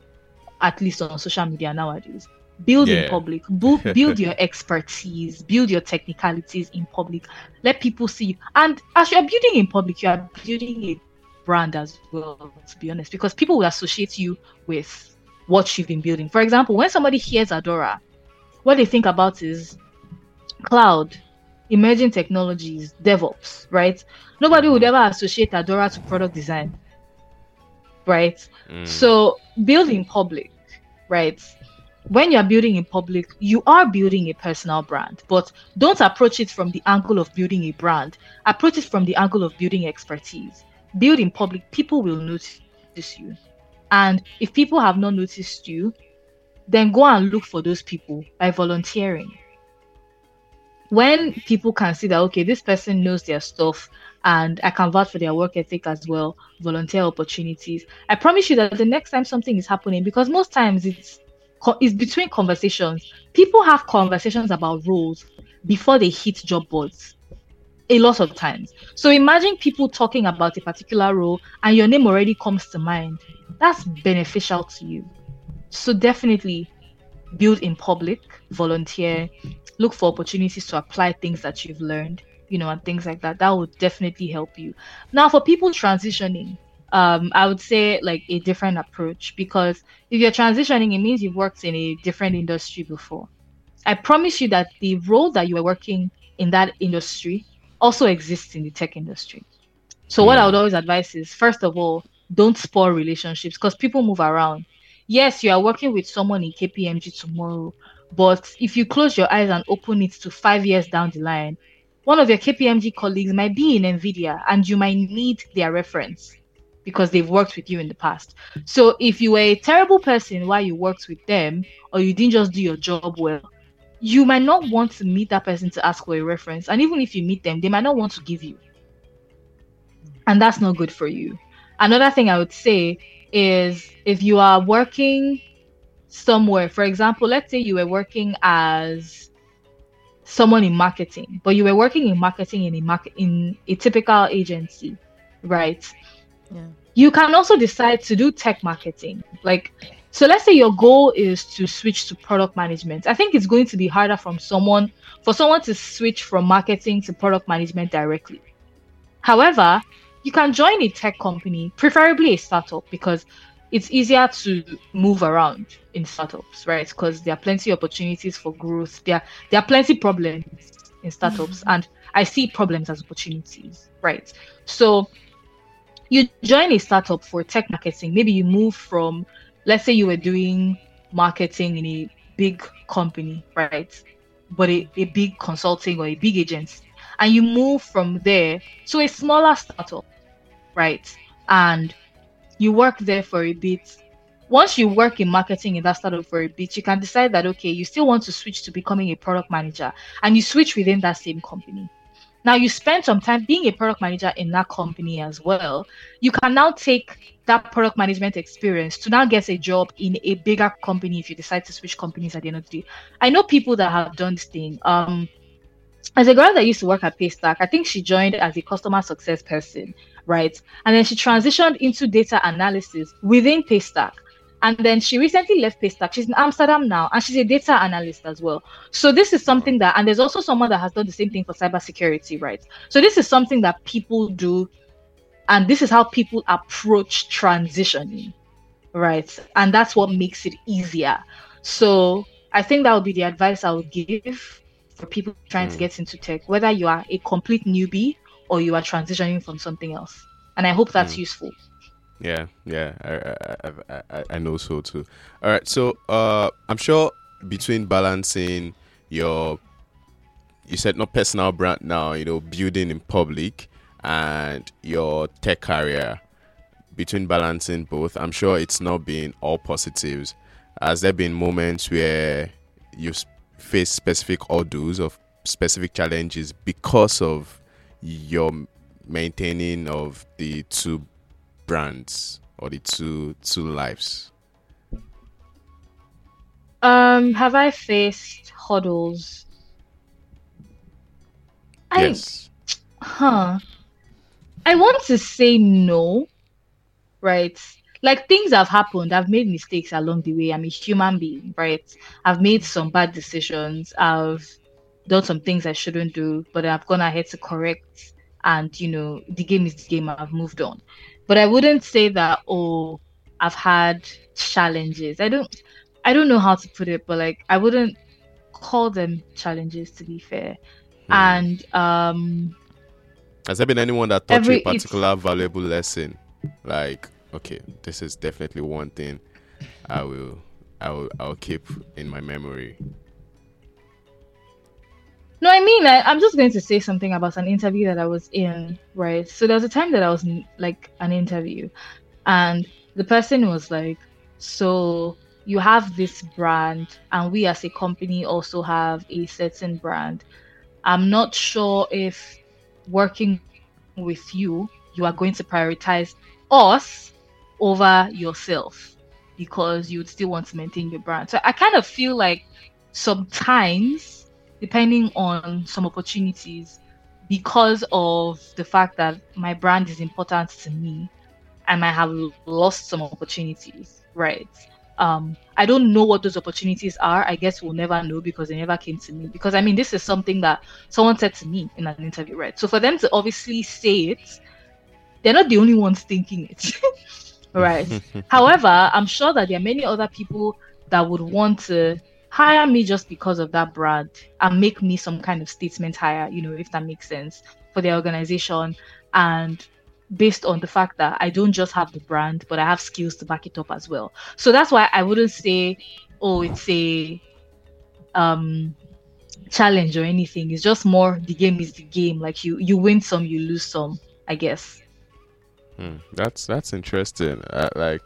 C: at least on social media nowadays. Build yeah. in public. Build, build your expertise. Build your technicalities in public. Let people see you. And as you're building in public you are building a brand as well to be honest because people will associate you with what you've been building. For example when somebody hears adora what they think about is cloud emerging technologies devops right nobody would ever associate adora to product design right mm. so build in public right when you're building in public, you are building a personal brand, but don't approach it from the angle of building a brand. Approach it from the angle of building expertise. Build in public, people will notice you. And if people have not noticed you, then go and look for those people by volunteering. When people can see that, okay, this person knows their stuff and I can vouch for their work ethic as well, volunteer opportunities, I promise you that the next time something is happening, because most times it's is between conversations. People have conversations about roles before they hit job boards a lot of times. So imagine people talking about a particular role and your name already comes to mind. That's beneficial to you. So definitely build in public, volunteer, look for opportunities to apply things that you've learned, you know, and things like that. That would definitely help you. Now, for people transitioning, um, I would say like a different approach because if you're transitioning, it means you've worked in a different industry before. I promise you that the role that you are working in that industry also exists in the tech industry. So, what I would always advise is first of all, don't spoil relationships because people move around. Yes, you are working with someone in KPMG tomorrow, but if you close your eyes and open it to five years down the line, one of your KPMG colleagues might be in NVIDIA and you might need their reference because they've worked with you in the past. So if you were a terrible person while you worked with them, or you didn't just do your job well, you might not want to meet that person to ask for a reference. And even if you meet them, they might not want to give you. And that's not good for you. Another thing I would say is if you are working somewhere, for example, let's say you were working as someone in marketing, but you were working in marketing in a market in a typical agency, right? you can also decide to do tech marketing. Like, so let's say your goal is to switch to product management. I think it's going to be harder from someone for someone to switch from marketing to product management directly. However, you can join a tech company, preferably a startup, because it's easier to move around in startups, right? Because there are plenty of opportunities for growth. There, there are plenty problems in startups, mm-hmm. and I see problems as opportunities, right? So you join a startup for tech marketing. Maybe you move from, let's say you were doing marketing in a big company, right? But a, a big consulting or a big agency. And you move from there to a smaller startup, right? And you work there for a bit. Once you work in marketing in that startup for a bit, you can decide that, okay, you still want to switch to becoming a product manager and you switch within that same company now you spend some time being a product manager in that company as well. You can now take that product management experience to now get a job in a bigger company if you decide to switch companies at the end of the day. I know people that have done this thing. Um, as a girl that used to work at Paystack, I think she joined as a customer success person, right? And then she transitioned into data analysis within Paystack. And then she recently left Paystack. She's in Amsterdam now, and she's a data analyst as well. So this is something that, and there's also someone that has done the same thing for cybersecurity, right? So this is something that people do, and this is how people approach transitioning, right? And that's what makes it easier. So I think that would be the advice I would give for people trying mm. to get into tech, whether you are a complete newbie or you are transitioning from something else. And I hope that's mm. useful.
A: Yeah, yeah, I, I, I, I know so too. All right, so uh, I'm sure between balancing your, you said not personal brand now, you know, building in public and your tech career, between balancing both, I'm sure it's not been all positives. Has there been moments where you face specific hurdles of specific challenges because of your maintaining of the two brands or the two two lives?
C: Um, have I faced hurdles?
A: Yes.
C: I, huh. I want to say no, right? Like things have happened. I've made mistakes along the way. I'm a human being, right? I've made some bad decisions. I've done some things I shouldn't do, but I've gone ahead to correct. And you know, the game is the game. I've moved on but I wouldn't say that oh I've had challenges. I don't I don't know how to put it, but like I wouldn't call them challenges to be fair. Hmm. And um
A: has there been anyone that taught every, you a particular valuable lesson? Like, okay, this is definitely one thing I will I will I'll keep in my memory.
C: No, I mean, I, am just going to say something about an interview that I was in, right? So there was a time that I was in like an interview, and the person was like, So you have this brand, and we as a company also have a certain brand. I'm not sure if working with you, you are going to prioritize us over yourself because you would still want to maintain your brand. So I kind of feel like sometimes depending on some opportunities because of the fact that my brand is important to me I might have lost some opportunities, right? Um, I don't know what those opportunities are. I guess we'll never know because they never came to me. Because I mean, this is something that someone said to me in an interview, right? So for them to obviously say it, they're not the only ones thinking it, right? However, I'm sure that there are many other people that would want to hire me just because of that brand and make me some kind of statement hire, you know, if that makes sense for the organization. And based on the fact that I don't just have the brand, but I have skills to back it up as well. So that's why I wouldn't say, oh, it's a um challenge or anything. It's just more the game is the game. Like you you win some, you lose some, I guess.
A: Hmm, that's that's interesting. Uh, like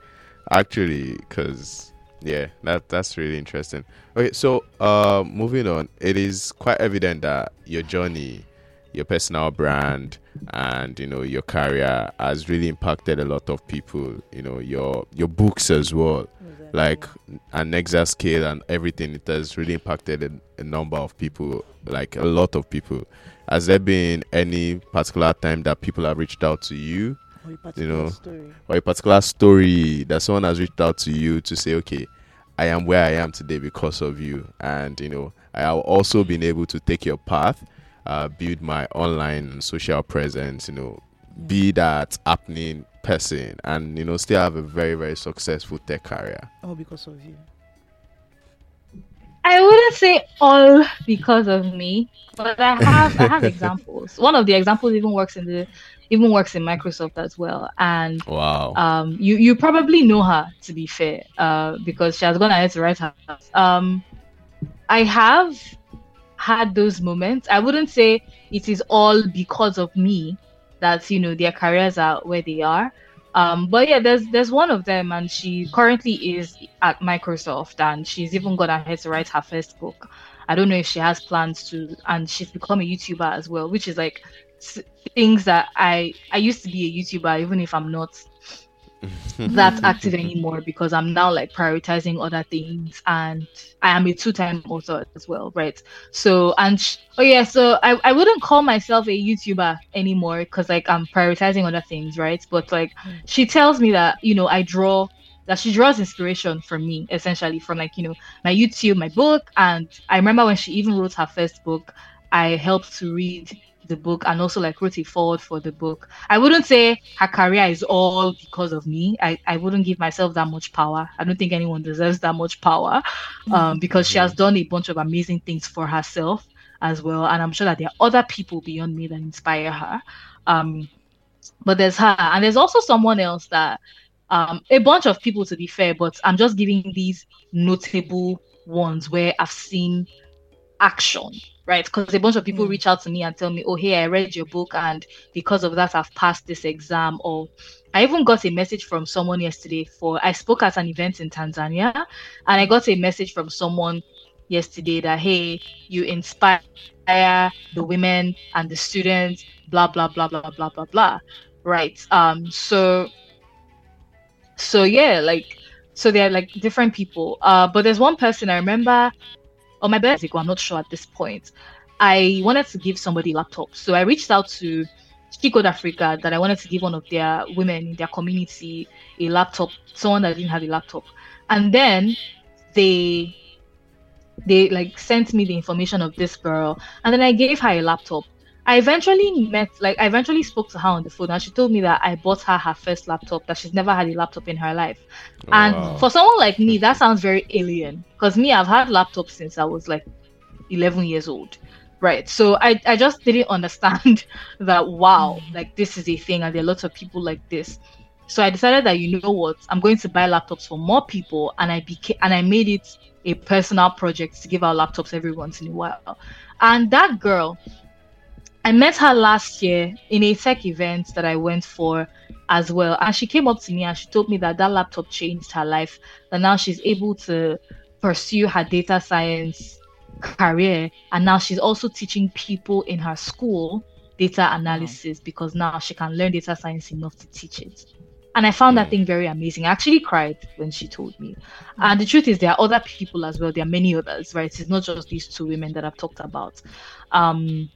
A: actually, because yeah, that that's really interesting. Okay, so uh, moving on, it is quite evident that your journey, your personal brand, and you know your career has really impacted a lot of people. You know your your books as well, exactly. like a NexaScale and everything. It has really impacted a, a number of people, like a lot of people. Has there been any particular time that people have reached out to you
B: you
A: know,
B: story.
A: or a particular story that someone has reached out to you to say, okay, I am where I am today because of you, and you know, I have also been able to take your path, uh, build my online social presence, you know, be that happening person, and you know, still have a very very successful tech career.
B: All because of you.
C: I wouldn't say all because of me, but I have I have examples. One of the examples even works in the even works in Microsoft as well. And
A: Wow.
C: um, you you probably know her to be fair, uh, because she has gone ahead to write her. Um, I have had those moments. I wouldn't say it is all because of me that you know their careers are where they are. Um, but yeah, there's there's one of them, and she currently is at Microsoft, and she's even gone ahead to write her first book. I don't know if she has plans to, and she's become a YouTuber as well, which is like things that I I used to be a YouTuber, even if I'm not that active anymore because I'm now like prioritizing other things and I am a two-time author as well, right? So and sh- oh yeah, so I, I wouldn't call myself a YouTuber anymore because like I'm prioritizing other things, right? But like
B: Mm.
C: she tells me that you know I draw that she draws inspiration from me essentially from like you know my YouTube, my book, and I remember when she even wrote her first book, I helped to read the book and also like wrote a forward for the book. I wouldn't say her career is all because of me. I, I wouldn't give myself that much power. I don't think anyone deserves that much power um, because she has done a bunch of amazing things for herself as well. And I'm sure that there are other people beyond me that inspire her. Um, but there's her, and there's also someone else that um, a bunch of people to be fair, but I'm just giving these notable ones where I've seen action, right? Because a bunch of people
B: Mm.
C: reach out to me and tell me, "Oh, hey, I read your book, and because of that, I've passed this exam." Or I even got a message from someone yesterday for I spoke at an event in Tanzania, and I got a message from someone yesterday that, "Hey, you inspire the women and the students, blah blah blah blah blah blah blah." Right. Um. So. So yeah, like so they're like different people. Uh, but there's one person I remember on my birthday. I'm not sure at this point. I wanted to give somebody a laptop, so I reached out to She Code Africa that I wanted to give one of their women in their community a laptop, someone that didn't have a laptop, and then they they like sent me the information of this girl, and then I gave her a laptop. I eventually met, like, I eventually spoke to her on the phone, and she told me that I bought her her first laptop, that she's never had a laptop in her life. And
A: Wow.
C: for someone like me, that sounds very alien. Because me, I've had laptops since I was like 11 years old. Right. So I, I just didn't understand that, wow, like this is a thing and there are lots of people like this. So I decided that, you know what, I'm going to buy laptops for more people. And I became, and I made it a personal project to give out laptops every once in a while. And that girl, I met her last year in a tech event that I went for as well. And she came up to me and she told me that that laptop changed her life, that now she's able to pursue her data science career. And now she's also teaching people in her school data analysis because now she can learn data science enough to teach it. And I found that thing very amazing. I actually cried when she told me. And the truth is, there are other people as well. There are many others, right? It's not just these two women that I've talked about. Um,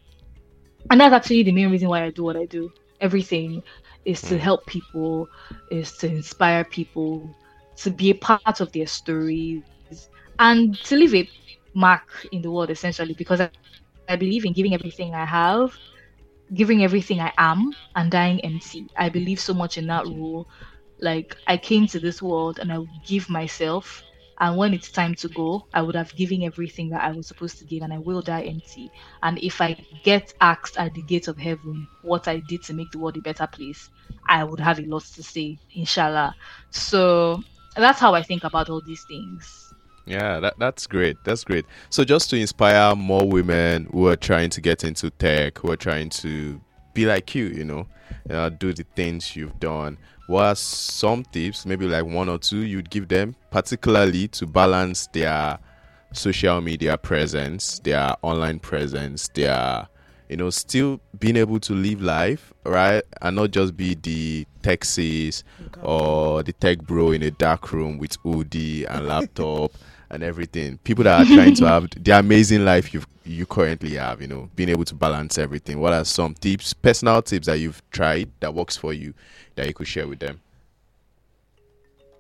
C: and that's actually the main reason why I do what I do. Everything is to
A: Mm.
C: help people, is to inspire people, to be a part of their stories, and to leave a mark in the world essentially. Because I, I believe in giving everything I have, giving everything I am, and dying empty. I believe so much in that rule. Like I came to this world and I give myself and when it's time to go, I would have given everything that I was supposed to give, and I will die empty. And if I get asked at the gate of heaven what I did to make the world a better place, I would have a lot to say, inshallah. So that's how I think about all these things.
A: Yeah, that, that's great. That's great. So, just to inspire more women who are trying to get into tech, who are trying to be like you, you know, uh, do the things you've done, what are some tips, maybe like one or two, you'd give them, particularly to balance their social media presence, their online presence, their, you know, still being able to live life, right? And not just be the Tech Sis or the tech bro in a dark room with hoodie and laptop and everything. People that are trying to have the amazing life you you currently have, you know, being able to balance everything. What are some tips, personal tips that you've tried that works for you that you could share with them?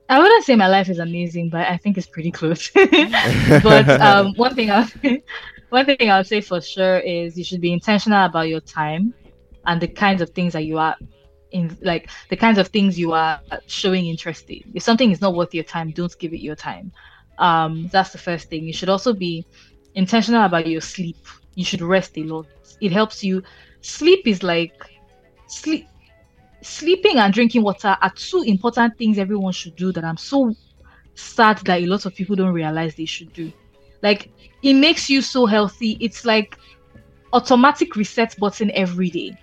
C: I wouldn't say my life is amazing, but I think it's pretty close. but um, one thing I one thing I would say for sure is you should be intentional about your time and the kinds of things that you are in like the kinds of things you are showing interest in. If something is not worth your time, don't give it your time. Um, that's the first thing. You should also be intentional about your sleep. You should rest a lot. It helps you. Sleep is like sleep. Sleeping and drinking water are two important things everyone should do that I'm so sad that a lot of people don't realize they should do. Like it makes you so healthy. It's like automatic reset button every day.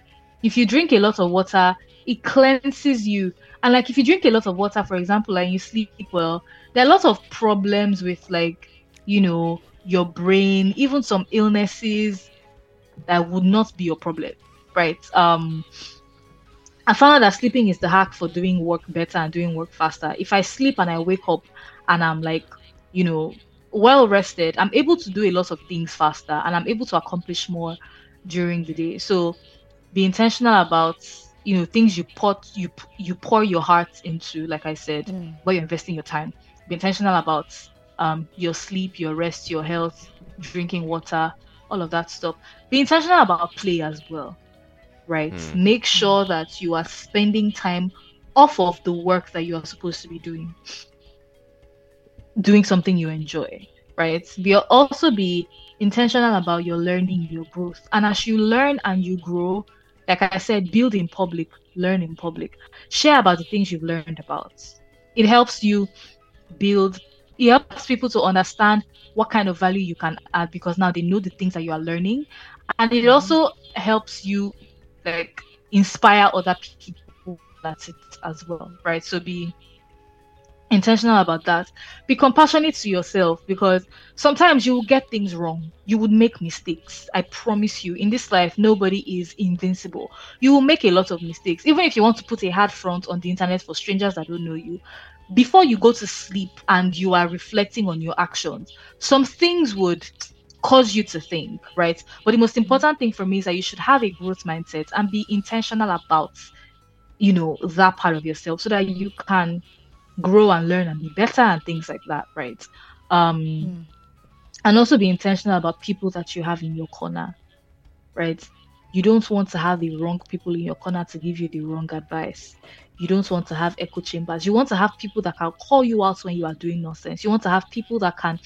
C: If you drink a lot of water, it cleanses you. And like if you drink a lot of water, for example, and you sleep well, there are a lot of problems with like, you know, your brain, even some illnesses that would not be your problem. Right. Um I found out that sleeping is the hack for doing work better and doing work faster. If I sleep and I wake up and I'm like, you know, well rested, I'm able to do a lot of things faster and I'm able to accomplish more during the day. So be intentional about you know things you put you you pour your heart into like i said mm. where you're investing your time be intentional about um, your sleep your rest your health drinking water all of that stuff. Be intentional about play as well right? Mm. make sure that you are spending time off of the work that you are supposed to be doing doing something you enjoy right? Be also be intentional about your learning your growth. And as you learn and you grow like I said, build in public, learn in public, share about the things you've learned about. It helps you build, it helps people to understand what kind of value you can add because now they know the things that you are learning. And it also helps you like inspire other people. That's it as well, right? So be intentional about that. Be compassionate to yourself because sometimes you will get things wrong. You would make mistakes. I promise you, in this life, nobody is invincible. You will make a lot of mistakes. Even if you want to put a hard front on the internet for strangers that don't know you, before you go to sleep and you are reflecting on your actions, some things would cause you to think, right? But the most important thing for me is that you should have a growth mindset and be intentional about you know that part of yourself so that you can grow and learn and be better and things like that, right? Um, mm. And also be intentional about people that you have in your corner, right? You don't want to have the wrong people in your corner to give you the wrong advice. You don't want to have echo chambers. You want to have people that can call you out when you are doing nonsense. You want to have people that can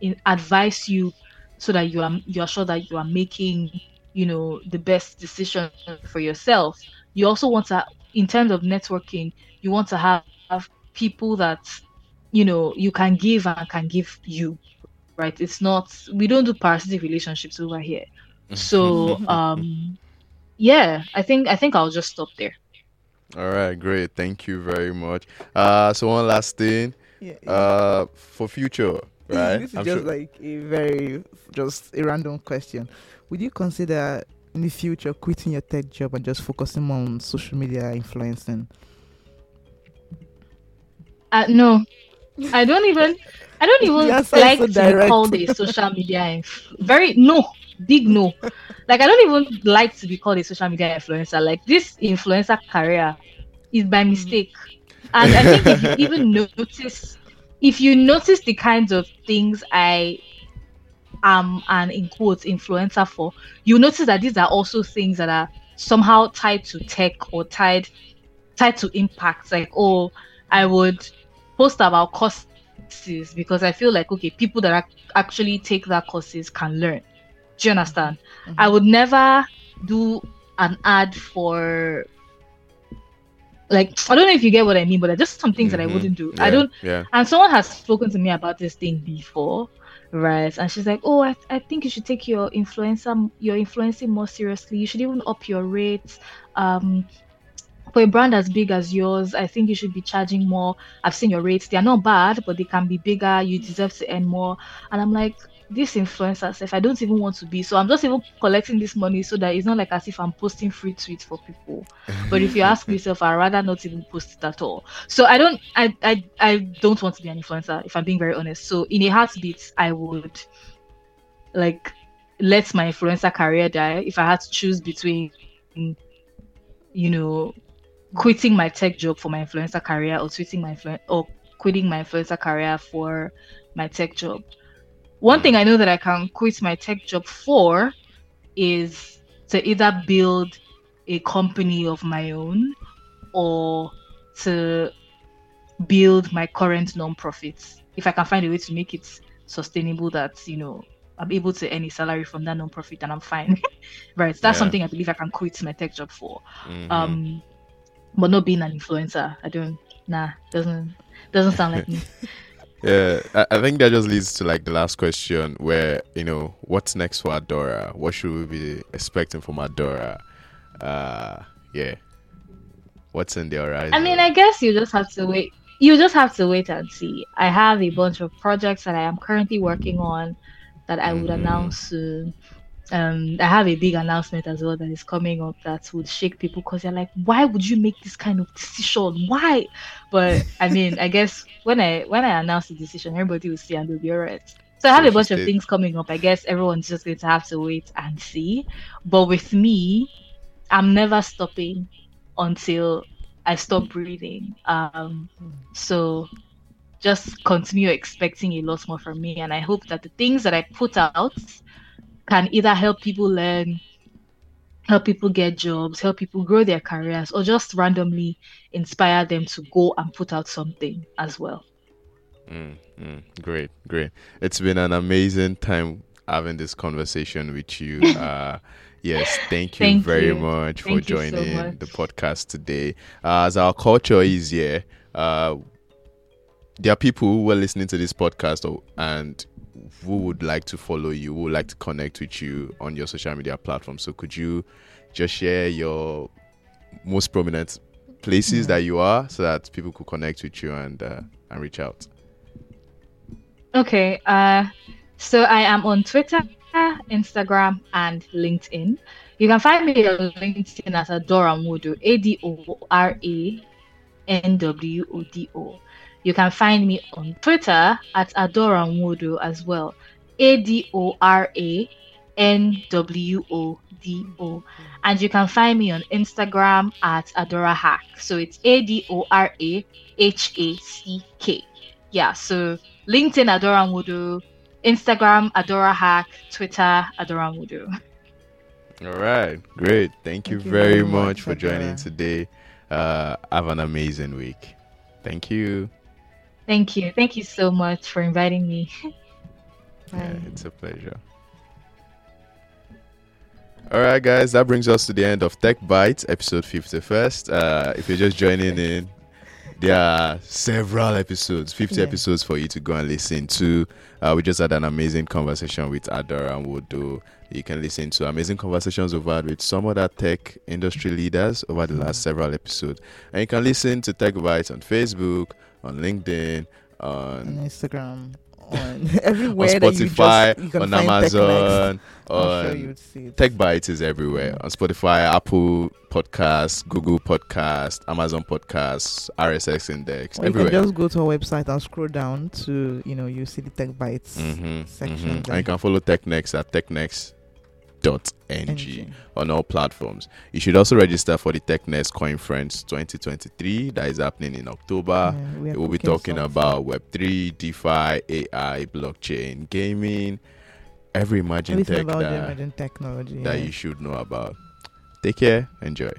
C: in, advise you so that you are you are sure that you are making you know the best decision for yourself. You also want to, in terms of networking, you want to have, have people that you know you can give and can give you right it's not we don't do parasitic relationships over here so um yeah i think i think i'll just stop there
A: all right great thank you very much uh so one last thing yeah, yeah. uh for future right
B: this is I'm just sure. like a very just a random question would you consider in the future quitting your tech job and just focusing on social media influencing
C: uh, no, I don't even. I don't even like so to direct. be called a social media inf- very no big no. Like I don't even like to be called a social media influencer. Like this influencer career is by mm. mistake, and I think if you even notice, if you notice the kinds of things I am an in quotes influencer for, you notice that these are also things that are somehow tied to tech or tied tied to impact. Like oh, I would post about courses because I feel like okay, people that actually take that courses can learn. Do you understand? Mm-hmm. I would never do an ad for like I don't know if you get what I mean, but there's just some things mm-hmm. that I mm-hmm. wouldn't do. Yeah, I don't.
A: Yeah.
C: And someone has spoken to me about this thing before, right? And she's like, "Oh, I, I think you should take your influencer, your influencing more seriously. You should even up your rates. Um, for a brand as big as yours, I think you should be charging more. I've seen your rates; they are not bad, but they can be bigger. You deserve to earn more." And I'm like, this influencers, if I don't even want to be, so I'm just even collecting this money so that it's not like as if I'm posting free tweets for people. But if you ask yourself, I'd rather not even post it at all. So I don't, I, I, I don't want to be an influencer if I'm being very honest. So in a heartbeat, I would like let my influencer career die if I had to choose between, you know, quitting my tech job for my influencer career or quitting my influ- or quitting my influencer career for my tech job one thing I know that I can quit my tech job for is to either build a company of my own or to build my current non-profits. If I can find a way to make it sustainable that, you know, I'm able to earn a salary from that non-profit and I'm fine. right. That's yeah. something I believe I can quit my tech job for. Mm-hmm. Um but not being an influencer. I don't nah, doesn't doesn't sound like me.
A: Yeah, I, I think that just leads to like the last question where, you know, what's next for Adora? What should we be expecting from Adora? Uh yeah. What's in the horizon?
C: I mean, I guess you just have to wait. You just have to wait and see. I have a bunch of projects that I am currently working on that I would mm-hmm. announce soon um, I have a big announcement as well that is coming up that would shake people because they're like, why would you make this kind of decision? Why? But I mean, I guess when I when I announce the decision, everybody will see and they'll be alright. So I have a bunch of things coming up. I guess everyone's just going to have to wait and see. But with me, I'm never stopping until I stop breathing. Um, so just continue expecting a lot more from me, and I hope that the things that I put out can either help people learn, help people get jobs, help people grow their careers, or just randomly inspire them to go and put out something as well.
A: Mm, mm, great, great. It's been an amazing time having this conversation with you. Uh, yes, thank you thank very you. much thank for joining so much. the podcast today. Uh, as our culture is here, uh, there are people who are listening to this podcast and who would like to follow you, who would like to connect with you on your social media platform. So could you just share your most prominent places that you are so that people could connect with you and uh, and reach out?
C: Okay. Uh, so I am on Twitter, Instagram, and LinkedIn. You can find me on LinkedIn as Adora Nwodo, A D O R A N W O D O. You can find me on Twitter at Adora Nwodo as well. A D O R A N W O D O. And you can find me on Instagram at Adora Hack. So it's A D O R A H A C K. Yeah, so LinkedIn Adora Nwodo, Instagram Adora Hack, Twitter Adora Nwodo.
A: All right, great. Thank you, Thank you very, very, much for joining today. Uh, have an amazing week. Thank you.
C: Thank you. Thank you so much for inviting me.
A: yeah, it's a pleasure. All right, guys, that brings us to the end of Techbytes, episode 51st. Uh, if you're just joining in, there are several episodes, 50 yeah. episodes for you to go and listen to. Uh, we just had an amazing conversation with Adora Nwodo. You can listen to amazing conversations we've had with some other tech industry leaders over the last several episodes. And you can listen to Techbytes on Facebook, on LinkedIn, on,
B: on Instagram, on everywhere.
A: on Spotify, you just, you on Amazon, on sure Techbytes is everywhere. On Spotify, Apple Podcasts, Google Podcasts, Amazon Podcasts, RSS Index,
B: or everywhere. Just go to our website and scroll down to you know you see the Techbytes mm-hmm, section. Mm-hmm.
A: And you can follow TechNext at TechNext ng on all platforms. You should also register for the TechNext Conference 2023 that is happening in October. Yeah, we will be talking about Web3, DeFi, AI, blockchain, gaming, every emerging tech that,
B: emerging technology
A: that yeah. you should know about. Take care, enjoy.